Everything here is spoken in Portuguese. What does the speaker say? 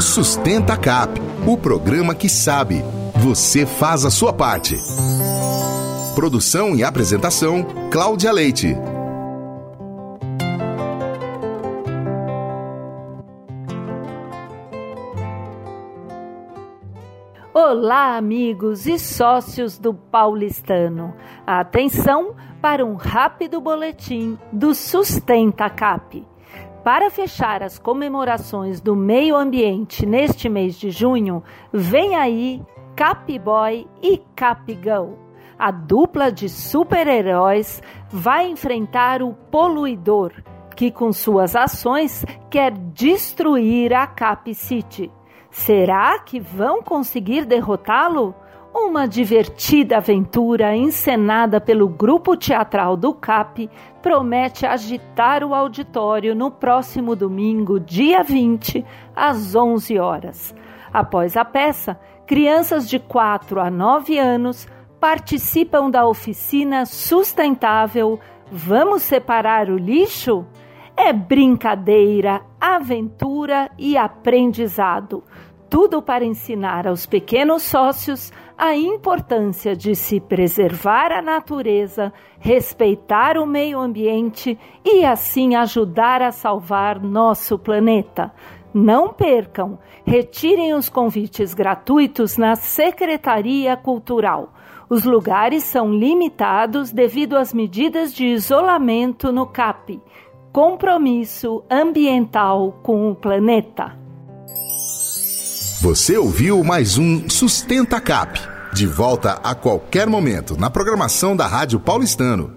Sustenta Cap, o programa que sabe. Você faz a sua parte. Produção e apresentação: Cláudia Leite. Olá, amigos e sócios do Paulistano. Atenção para um rápido boletim do Sustenta Cap. Para fechar as comemorações do meio ambiente neste mês de junho, vem aí Capboy e Capgirl. A dupla de super-heróis vai enfrentar o poluidor, que com suas ações quer destruir a Cap City. Será que vão conseguir derrotá-lo? Uma divertida aventura encenada pelo grupo teatral do CAP promete agitar o auditório no próximo domingo, dia 20, às 11 horas. Após a peça, crianças de 4 a 9 anos participam da oficina sustentável Vamos separar o lixo? É brincadeira, aventura e aprendizado. Tudo para ensinar aos pequenos sócios a importância de se preservar a natureza, respeitar o meio ambiente e assim ajudar a salvar nosso planeta. Não percam, retirem os convites gratuitos na Secretaria Cultural. Os lugares são limitados devido às medidas de isolamento no CAP. Compromisso ambiental com o planeta. Você ouviu mais um Sustenta Cap. De volta a qualquer momento na programação da Rádio Paulistano.